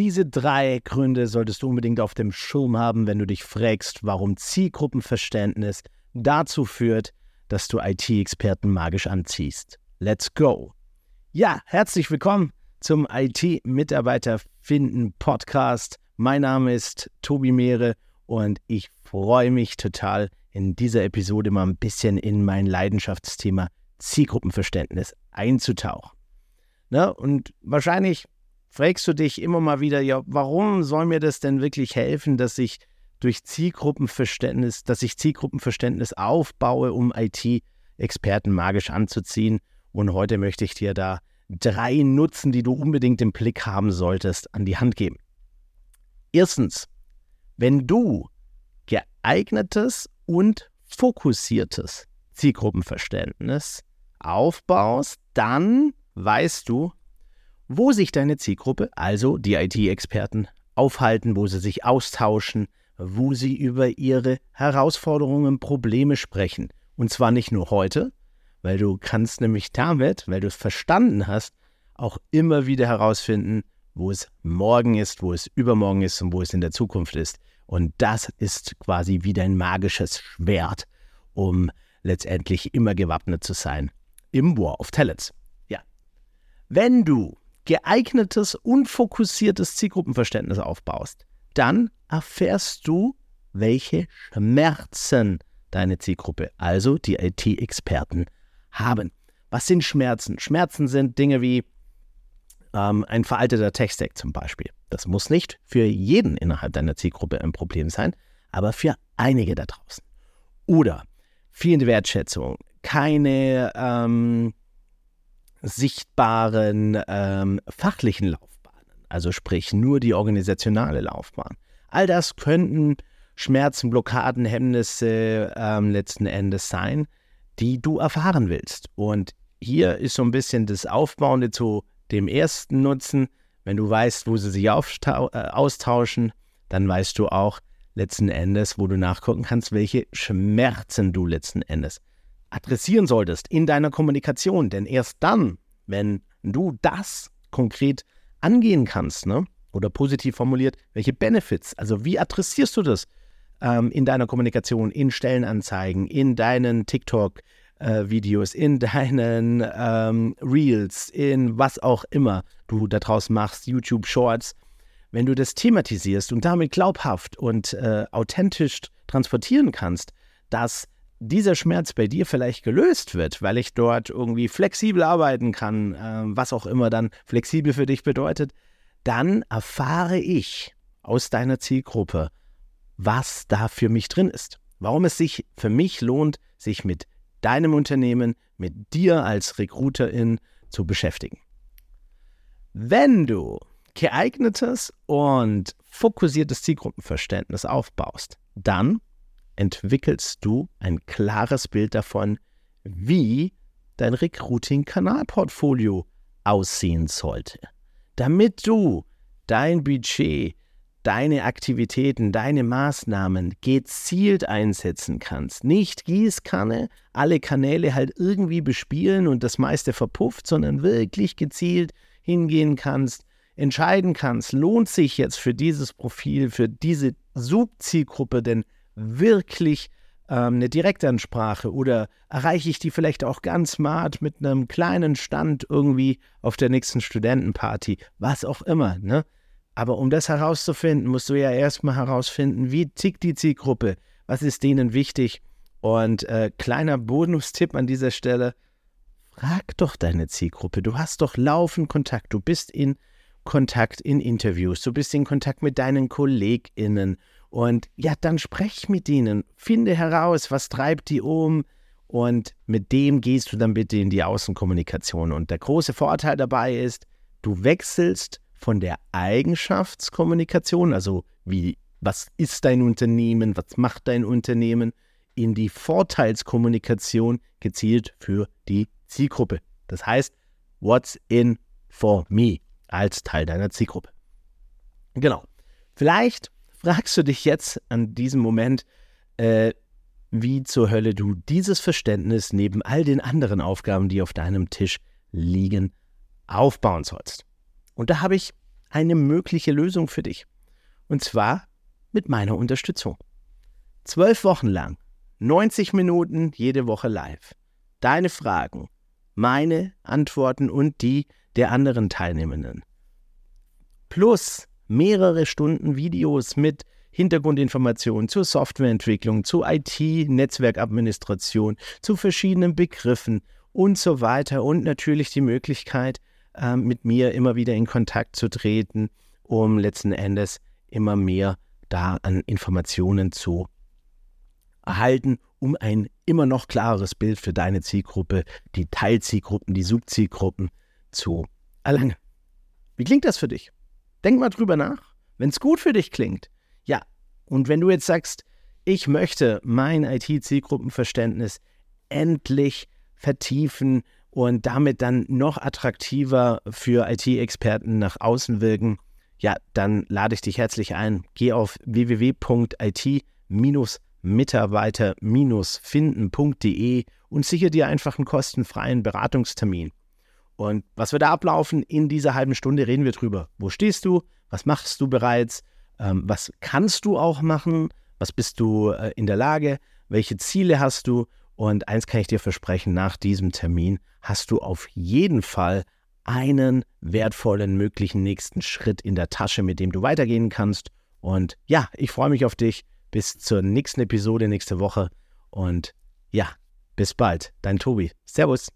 diese drei Gründe solltest du unbedingt auf dem Schirm haben, wenn du dich fragst, warum Zielgruppenverständnis dazu führt, dass du IT-Experten magisch anziehst. Let's go! Ja, herzlich willkommen zum IT-Mitarbeiter finden Podcast. Mein Name ist Tobi Mehre und ich freue mich total, in dieser Episode mal ein bisschen in mein Leidenschaftsthema Zielgruppenverständnis einzutauchen. Ne? Und wahrscheinlich fragst du dich immer mal wieder, ja, warum soll mir das denn wirklich helfen, dass ich durch Zielgruppenverständnis, dass ich Zielgruppenverständnis aufbaue, um IT-Experten magisch anzuziehen. Und heute möchte ich dir da drei Nutzen, die du unbedingt im Blick haben solltest, an die Hand geben. Erstens, wenn du geeignetes und fokussiertes Zielgruppenverständnis aufbaust, dann weißt du, wo sich deine Zielgruppe, also die IT-Experten, aufhalten, wo sie sich austauschen, wo sie über ihre Herausforderungen, Probleme sprechen. Und zwar nicht nur heute, weil du kannst nämlich damit, weil du es verstanden hast, auch immer wieder herausfinden, wo es morgen ist, wo es übermorgen ist und wo es in der Zukunft ist. Und das ist quasi wie dein magisches Schwert, um letztendlich immer gewappnet zu sein im War of Talents. Ja. Wenn du geeignetes und fokussiertes Zielgruppenverständnis aufbaust, dann erfährst du, welche Schmerzen deine Zielgruppe, also die IT-Experten, haben. Was sind Schmerzen? Schmerzen sind Dinge wie ähm, ein veralteter Tech-Stack zum Beispiel. Das muss nicht für jeden innerhalb deiner Zielgruppe ein Problem sein, aber für einige da draußen. Oder fehlende Wertschätzung, keine ähm, sichtbaren ähm, fachlichen Laufbahnen, also sprich nur die organisationale Laufbahn. All das könnten Schmerzen, Blockaden, Hemmnisse ähm, letzten Endes sein, die du erfahren willst. Und hier ist so ein bisschen das Aufbauende zu dem ersten Nutzen. Wenn du weißt, wo sie sich äh, austauschen, dann weißt du auch letzten Endes, wo du nachgucken kannst, welche Schmerzen du letzten Endes adressieren solltest in deiner Kommunikation. Denn erst dann, wenn du das konkret angehen kannst, ne, oder positiv formuliert, welche Benefits, also wie adressierst du das ähm, in deiner Kommunikation, in Stellenanzeigen, in deinen TikTok-Videos, äh, in deinen ähm, Reels, in was auch immer du daraus machst, YouTube Shorts, wenn du das thematisierst und damit glaubhaft und äh, authentisch transportieren kannst, dass dieser Schmerz bei dir vielleicht gelöst wird, weil ich dort irgendwie flexibel arbeiten kann, äh, was auch immer dann flexibel für dich bedeutet, dann erfahre ich aus deiner Zielgruppe, was da für mich drin ist. Warum es sich für mich lohnt, sich mit deinem Unternehmen, mit dir als Recruiterin zu beschäftigen. Wenn du geeignetes und fokussiertes Zielgruppenverständnis aufbaust, dann entwickelst du ein klares Bild davon, wie dein Recruiting-Kanalportfolio aussehen sollte, damit du dein Budget, deine Aktivitäten, deine Maßnahmen gezielt einsetzen kannst. Nicht Gießkanne, alle Kanäle halt irgendwie bespielen und das meiste verpufft, sondern wirklich gezielt hingehen kannst, entscheiden kannst, lohnt sich jetzt für dieses Profil, für diese Subzielgruppe denn wirklich ähm, eine Direktansprache? Oder erreiche ich die vielleicht auch ganz smart mit einem kleinen Stand irgendwie auf der nächsten Studentenparty, was auch immer, ne? Aber um das herauszufinden, musst du ja erstmal herausfinden, wie tickt die Zielgruppe, was ist denen wichtig. Und äh, kleiner Bonustipp an dieser Stelle, frag doch deine Zielgruppe. Du hast doch laufend Kontakt, du bist in Kontakt in Interviews, du bist in Kontakt mit deinen KollegInnen und ja, dann sprech mit ihnen, finde heraus, was treibt die um und mit dem gehst du dann bitte in die Außenkommunikation. Und der große Vorteil dabei ist, du wechselst von der Eigenschaftskommunikation, also wie, was ist dein Unternehmen, was macht dein Unternehmen, in die Vorteilskommunikation gezielt für die Zielgruppe. Das heißt, what's in for me als Teil deiner Zielgruppe. Genau. Vielleicht fragst du dich jetzt an diesem Moment, äh, wie zur Hölle du dieses Verständnis neben all den anderen Aufgaben, die auf deinem Tisch liegen, aufbauen sollst. Und da habe ich eine mögliche Lösung für dich. Und zwar mit meiner Unterstützung. Zwölf Wochen lang, 90 Minuten jede Woche live. Deine Fragen, meine Antworten und die der anderen Teilnehmenden. Plus mehrere Stunden Videos mit Hintergrundinformationen zur Softwareentwicklung, zu IT-Netzwerkadministration, zu verschiedenen Begriffen und so weiter. Und natürlich die Möglichkeit, äh, mit mir immer wieder in Kontakt zu treten, um letzten Endes immer mehr da an Informationen zu erhalten, um ein immer noch klareres Bild für deine Zielgruppe, die Teilzielgruppen, die Subzielgruppen zu erlangen. Wie klingt das für dich? Denk mal drüber nach. Wenn es gut für dich klingt, ja. Und wenn du jetzt sagst, ich möchte mein IT-Zielgruppenverständnis endlich vertiefen und damit dann noch attraktiver für IT-Experten nach außen wirken, ja, dann lade ich dich herzlich ein. Geh auf www.it-mitarbeiter-finden.de und sichere dir einfach einen kostenfreien Beratungstermin. Und was wir da ablaufen, in dieser halben Stunde reden wir drüber. Wo stehst du? Was machst du bereits? Ähm, was kannst du auch machen? Was bist du äh, in der Lage? Welche Ziele hast du? Und eins kann ich dir versprechen, nach diesem Termin hast du auf jeden Fall einen wertvollen möglichen nächsten Schritt in der Tasche, mit dem du weitergehen kannst. Und ja, ich freue mich auf dich. Bis zur nächsten Episode nächste Woche. Und ja, bis bald. Dein Tobi. Servus.